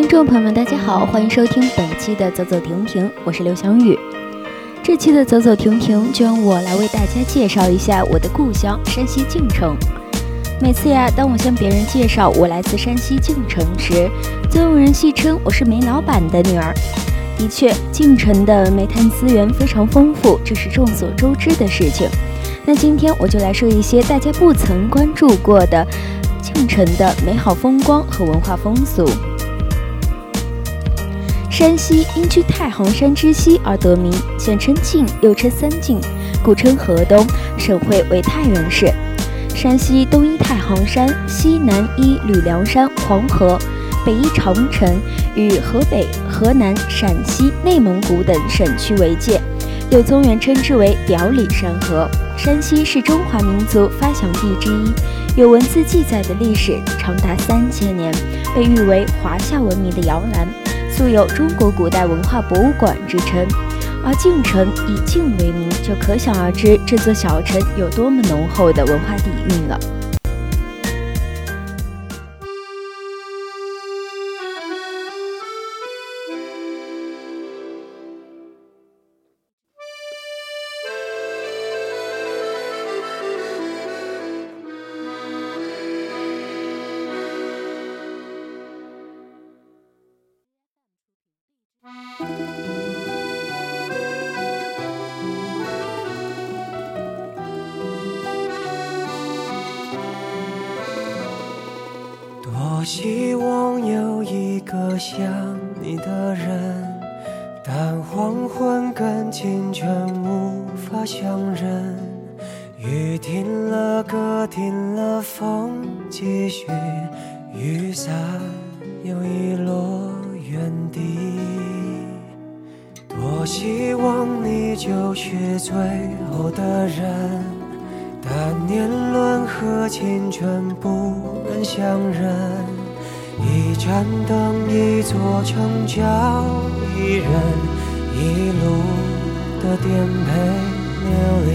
听众朋友们，大家好，欢迎收听本期的走走停停，我是刘翔宇。这期的走走停停，就让我来为大家介绍一下我的故乡山西晋城。每次呀，当我向别人介绍我来自山西晋城时，总有人戏称我是煤老板的女儿。的确，晋城的煤炭资源非常丰富，这是众所周知的事情。那今天我就来说一些大家不曾关注过的晋城的美好风光和文化风俗。山西因居太行山之西而得名，简称晋，又称三晋，古称河东，省会为太原市。山西东依太行山，西南依吕梁山、黄河，北依长城，与河北、河南、陕西、内蒙古等省区为界，有宗源称之为表里山河。山西是中华民族发祥地之一，有文字记载的历史长达三千年，被誉为华夏文明的摇篮，素有中国古代文化博物馆之称。而晋城以晋为名，就可想而知这座小城有多么浓厚的文化底蕴了。希望有一个像你的人，但黄昏跟清晨无法相认。雨停了，歌停了，风继续，雨伞又遗落原地。多希望你就是最后的人，但年轮和青春不忍相认。一盏灯，一座城，叫一人，一路的颠沛流离。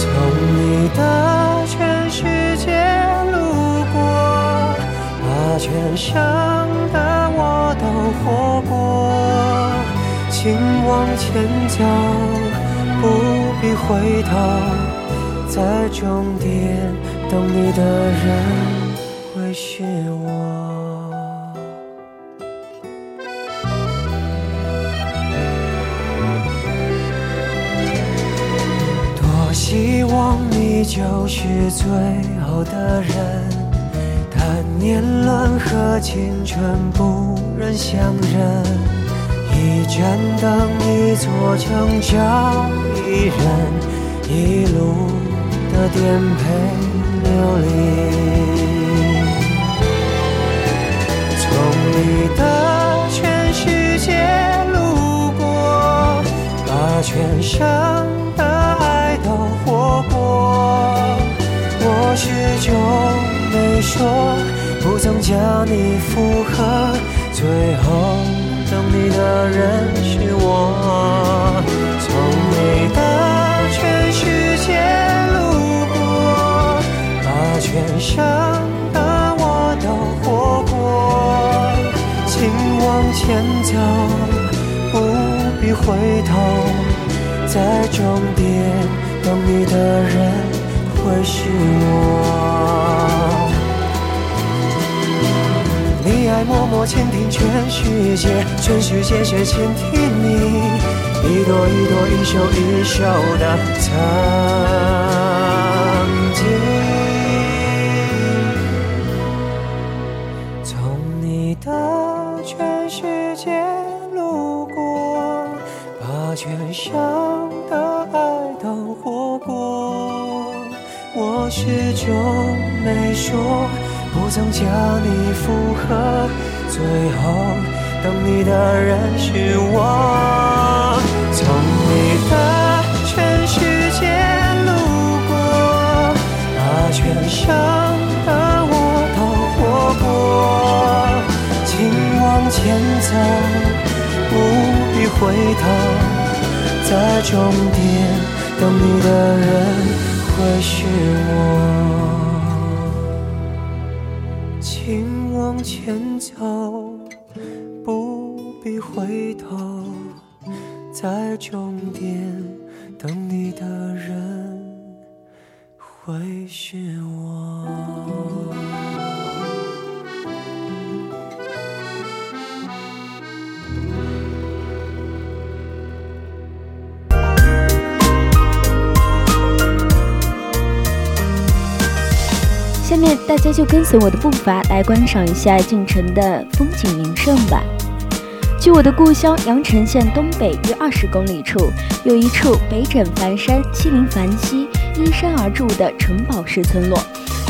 从你的全世界路过，把全生的我都活过。请往前走，不必回头，在终点懂你的人会是我。多希望你就是最后的人，但年轮和青春不忍相认。一盏灯，一座城，找一人，一路的颠沛不曾将你附和，最后等你的人是我。从你的全世界路过，把全生的我都活过。请往前走，不必回头，在终点等你的人会是我。你爱默默倾听全世界，全世界却倾听你，一朵一朵，一首一首的曾经。从你的全世界路过，把全生的爱都活过。我始终没说。不曾将你附和，最后等你的人是我。从你的全世界路过，把全生的我都活过。请往前走，不必回头，在终点等你的人会是我。前走，不必回头，在终点等你的人会是我。大家就跟随我的步伐来观赏一下晋城的风景名胜吧。距我的故乡阳城县东北约二十公里处，有一处北枕繁山，西临樊溪，依山而筑的城堡式村落，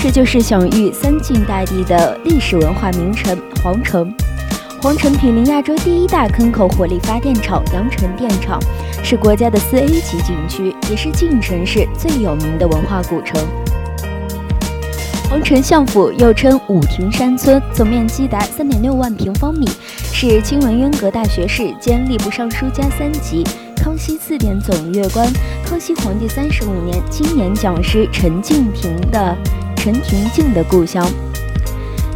这就是享誉三晋大地的历史文化名城皇城。皇城毗邻亚洲第一大坑口火力发电厂阳城电厂，是国家的四 A 级景区，也是晋城市最有名的文化古城。皇城相府又称武亭山村，总面积达三点六万平方米，是清文渊阁大学士兼吏部尚书加三级、康熙四典总阅官、康熙皇帝三十五年青年讲师陈敬亭的陈廷敬的故乡。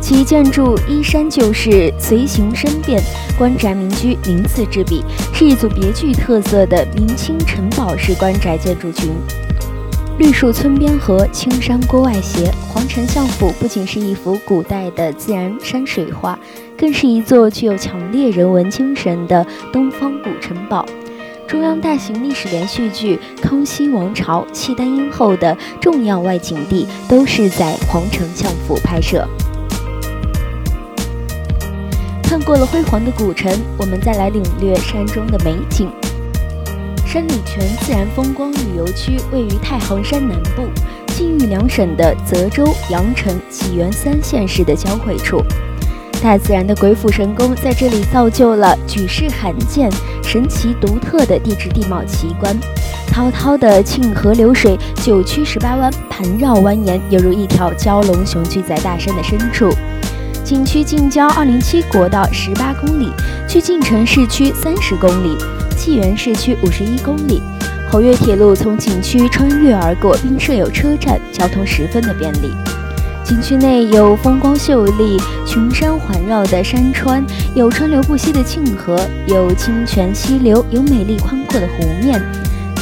其建筑依山就势，随形生变，官宅民居鳞次栉比，是一组别具特色的明清城堡式官宅建筑群。绿树村边合，青山郭外斜。皇城相府不仅是一幅古代的自然山水画，更是一座具有强烈人文精神的东方古城堡。中央大型历史连续剧《康熙王朝》契丹英后的重要外景地都是在皇城相府拍摄。看过了辉煌的古城，我们再来领略山中的美景。山里泉自然风光旅游区位于太行山南部，晋豫两省的泽州、阳城、济源三县市的交汇处。大自然的鬼斧神工在这里造就了举世罕见、神奇独特的地质地貌奇观。滔滔的沁河流水，九曲十八弯，盘绕蜿蜒，犹如一条蛟龙雄踞在大山的深处。景区近郊二零七国道十八公里，距晋城市区三十公里。济源市区五十一公里，侯岳铁路从景区穿越而过，并设有车站，交通十分的便利。景区内有风光秀丽、群山环绕的山川，有川流不息的沁河，有清泉溪流，有美丽宽阔的湖面。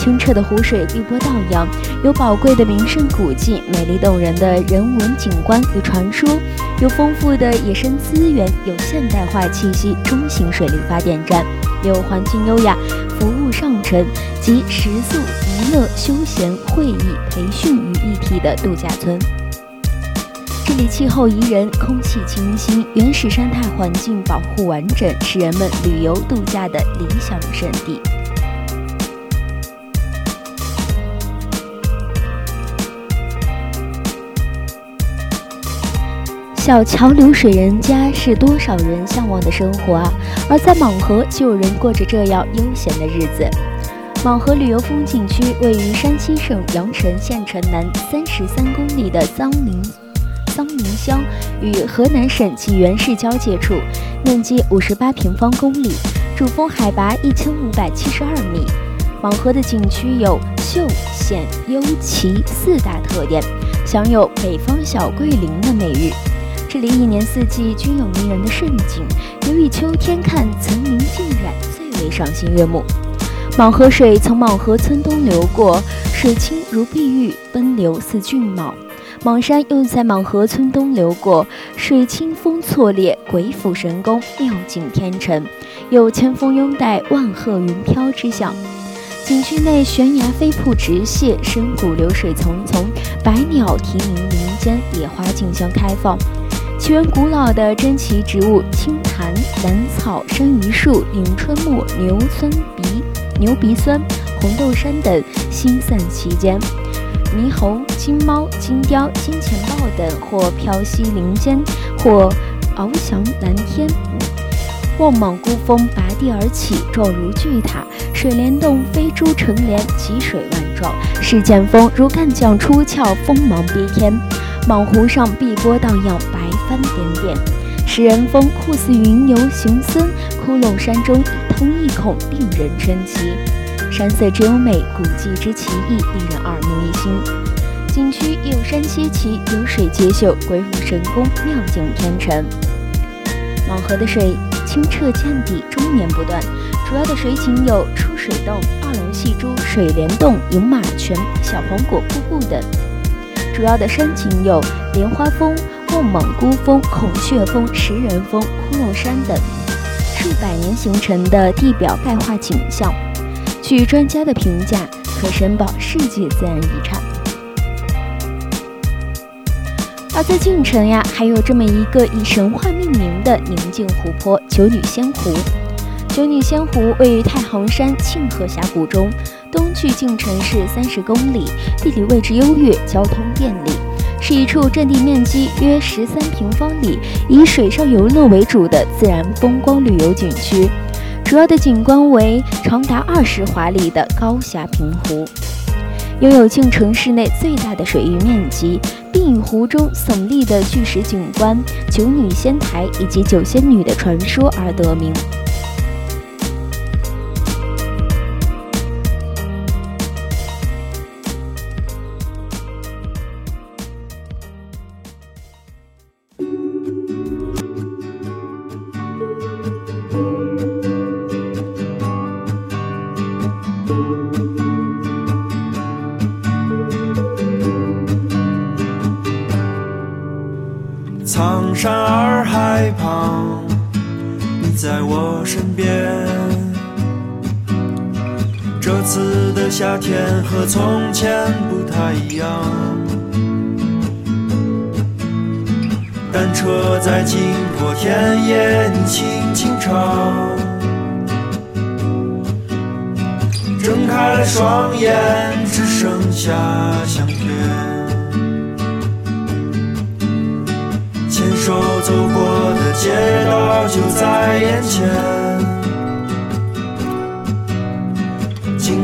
清澈的湖水碧波荡漾，有宝贵的名胜古迹，美丽动人的人文景观与传说，有丰富的野生资源，有现代化气息中型水力发电站，有环境优雅、服务上乘及食宿、娱乐、休闲、会议、培训于一体的度假村。这里气候宜人，空气清新，原始生态环境保护完整，是人们旅游度假的理想胜地。小桥流水人家是多少人向往的生活啊！而在莽河就有人过着这样悠闲的日子。莽河旅游风景区位于山西省阳城县城南三十三公里的桑林桑林乡与河南省济源市交界处，面积五十八平方公里，主峰海拔一千五百七十二米。莽河的景区有秀、险、幽、奇四大特点，享有“北方小桂林”的美誉。这里一年四季均有迷人的胜景，尤以秋天看层林尽染最为赏心悦目。莽河水从莽河村东流过，水清如碧玉，奔流似骏马。莽山又在莽河村东流过，水清风错裂，鬼斧神工，妙景天成，有千峰拥戴，万壑云飘之象。景区内悬崖飞瀑直泻，深谷流水淙淙，百鸟啼鸣，林间野花竞相开放。起源古老的珍奇植物青檀、兰草、山榆树、迎春木、牛村鼻、牛鼻酸、红豆杉等新散其间，猕猴、金猫、金雕、金钱豹等或飘息林间，或翱翔蓝天。望莽孤峰拔地而起，状如巨塔；水帘洞飞珠成帘，奇水万状。势剑峰如干将出鞘，锋芒逼天。莽湖上碧波荡漾，白斑点点；食人峰酷似云游行僧，窟窿山中一通一孔，令人称奇。山色之优美，古迹之奇异，令人耳目一新。景区有山皆奇，有水皆秀，鬼斧神工，妙景天成。蟒河的水清澈见底，终年不断。主要的水景有出水洞、二龙戏珠、水帘洞、饮马泉、小黄果瀑布等。主要的山景有莲花峰、瓮蒙孤峰、孔雀峰、石人峰、窟窿山等，数百年形成的地表钙化景象。据专家的评价，可申报世界自然遗产。而在晋城呀，还有这么一个以神话命名的宁静湖泊——九女仙湖。九女仙湖位于太行山庆河峡谷中，东距晋城市三十公里，地理位置优越，交通便利，是一处占地面积约十三平方里，以水上游乐为主的自然风光旅游景区。主要的景观为长达二十华里的高峡平湖，拥有晋城市内最大的水域面积，并以湖中耸立的巨石景观、九女仙台以及九仙女的传说而得名。夏天和从前不太一样。单车在经过田野，你轻轻唱。睁开了双眼，只剩下相片。牵手走过的街道就在眼前，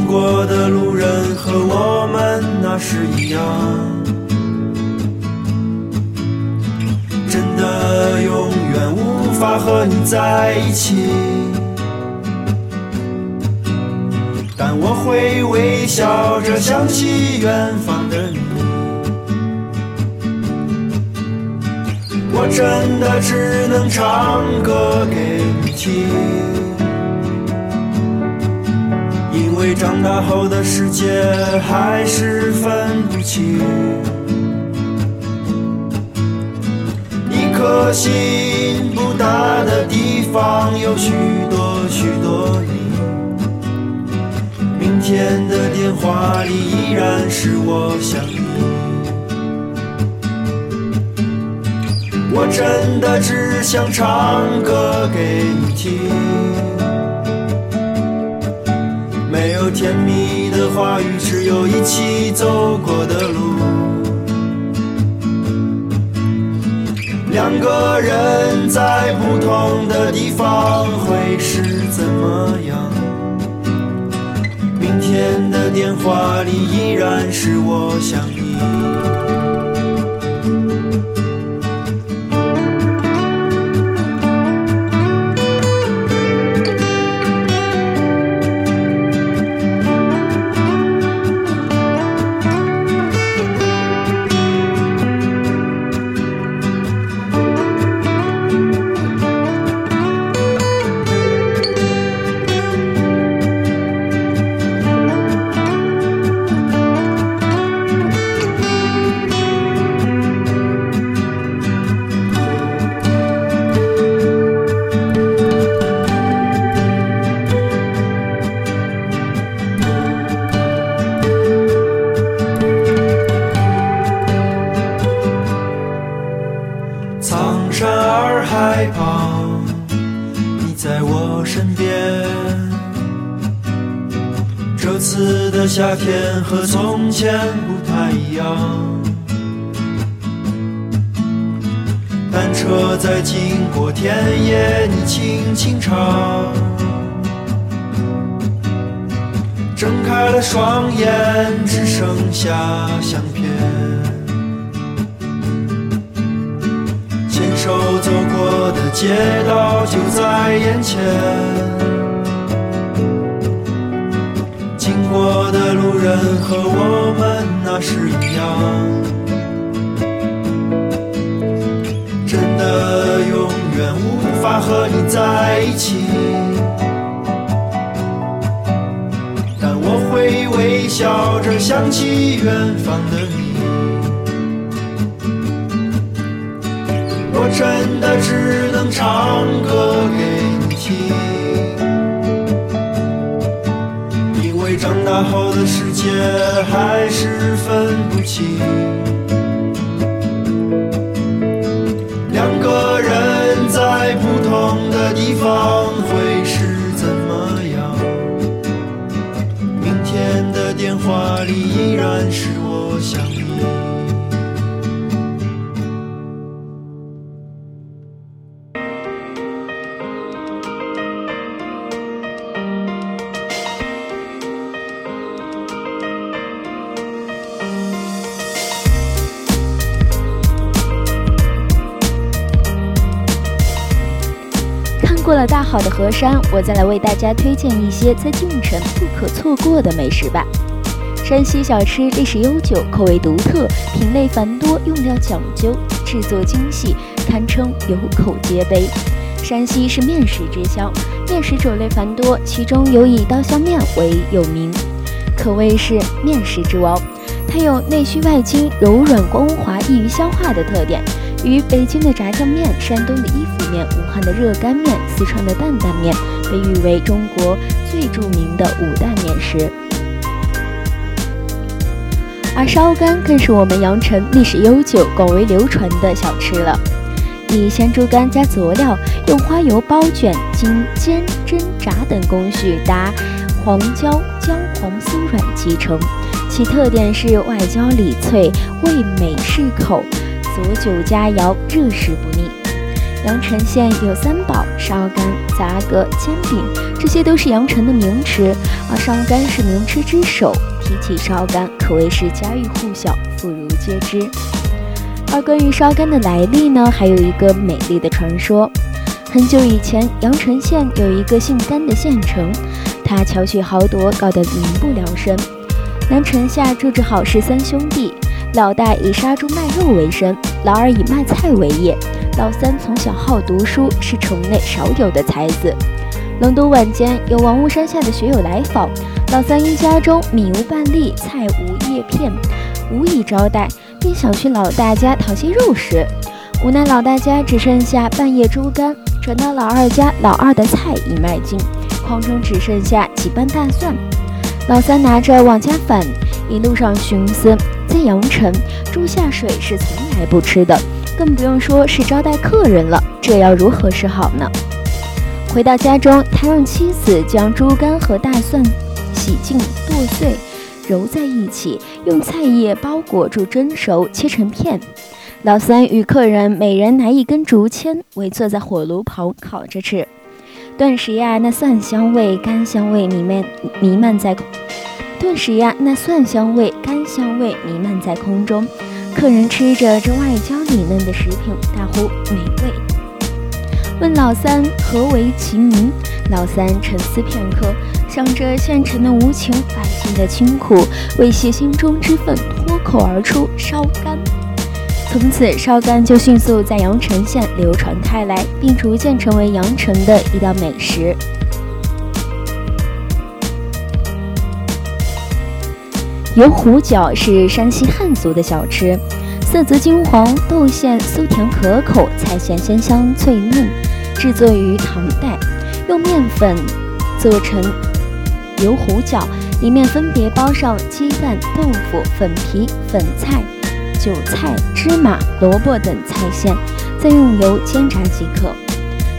过的路人和我们那时一样，真的永远无法和你在一起，但我会微笑着想起远方的你。我真的只能唱歌给你听，因为长大后的世界还是分不清。一颗心不大的地方有许多许多你，明天的电话里依然是我想你。我真的只想唱歌给你听，没有甜蜜的话语，只有一起走过的路。两个人在不同的地方会是怎么样？明天的电话里依然是我想你。夏天和从前不太一样，单车在经过田野，你轻轻唱。睁开了双眼，只剩下相片。牵手走过的街道就在眼前。过的路人和我们那时一样，真的永远无法和你在一起，但我会微笑着想起远方的你。我真的只能唱歌给你听，长大后的世界还是分不清。两个人在不同的地方会是怎么样？明天的电话里依然是我想你。的河山，我再来为大家推荐一些在晋城不可错过的美食吧。山西小吃历史悠久，口味独特，品类繁多，用料讲究，制作精细，堪称有口皆碑。山西是面食之乡，面食种类繁多，其中有以刀削面为有名，可谓是面食之王。它有内虚外筋，柔软光滑，易于消化的特点。与北京的炸酱面、山东的伊府面、武汉的热干面、四川的担担面被誉为中国最著名的五大面食，而烧干更是我们阳城历史悠久、广为流传的小吃了。以鲜猪肝加佐料，用花油包卷，经煎、蒸、炸等工序达黄焦姜黄酥软即成，其特点是外焦里脆，味美适口。佐酒佳肴，热食不腻。阳城县有三宝：烧干、杂葛、煎饼，这些都是阳城的名吃。而烧干是名吃之首，提起烧干，可谓是家喻户晓，妇孺皆知。而关于烧干的来历呢，还有一个美丽的传说。很久以前，阳城县有一个姓甘的县城，他巧取豪夺，搞得民不聊生。南城下住着好氏三兄弟。老大以杀猪卖肉为生，老二以卖菜为业，老三从小好读书，是城内少有的才子。隆冬晚间，有王屋山下的学友来访，老三因家中米无半粒，菜无叶片，无以招待，便想去老大家讨些肉食。无奈老大家只剩下半叶猪肝，转到老二家，老二的菜已卖尽，筐中只剩下几瓣大蒜。老三拿着往家返，一路上寻思。在阳城，猪下水是从来不吃的，更不用说是招待客人了。这要如何是好呢？回到家中，他让妻子将猪肝和大蒜洗净剁碎，揉在一起，用菜叶包裹住蒸熟，切成片。老三与客人每人拿一根竹签，围坐在火炉旁烤着吃。顿时呀，那蒜香味、干香味弥漫弥漫在。顿时呀，那蒜香味、干香味弥漫在空中。客人吃着这外焦里嫩的食品，大呼美味。问老三何为其名？老三沉思片刻，想着县城的无情，百姓的清苦，为泄心中之愤，脱口而出：烧干。从此，烧干就迅速在阳城县流传开来，并逐渐成为阳城的一道美食。油胡饺是山西汉族的小吃，色泽金黄，豆馅酥甜可口，菜馅鲜香脆嫩，制作于唐代，用面粉做成油胡饺，里面分别包上鸡蛋、豆腐、粉皮、粉菜、韭菜、芝麻、萝卜等菜馅，再用油煎炸即可。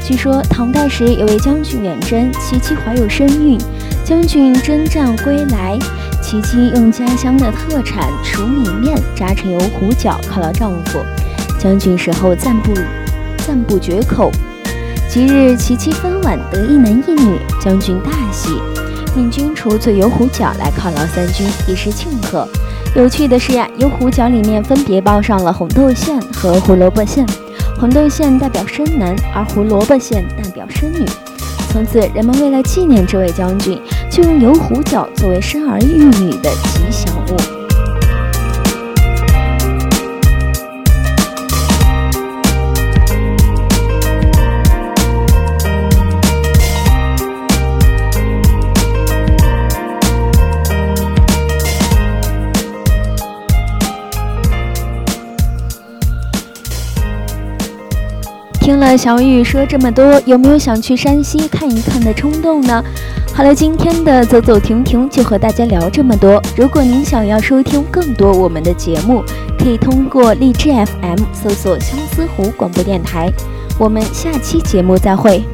据说唐代时有位将军远征，其妻怀有身孕，将军征战归来。其妻用家乡的特产熟米面炸成油糊饺犒劳丈夫，将军食后赞不赞不绝口。即日其妻分娩得一男一女，将军大喜，命军厨做油糊饺来犒劳三军，以示庆贺。有趣的是呀，油糊饺里面分别包上了红豆馅和胡萝卜馅，红豆馅代表生男，而胡萝卜馅代表生女。从此，人们为了纪念这位将军，就用牛虎角作为生儿育女的吉祥物。听了小雨说这么多有没有想去山西看一看的冲动呢？好了，今天的走走停停就和大家聊这么多。如果您想要收听更多我们的节目，可以通过荔枝 FM 搜索相思湖广播电台。我们下期节目再会。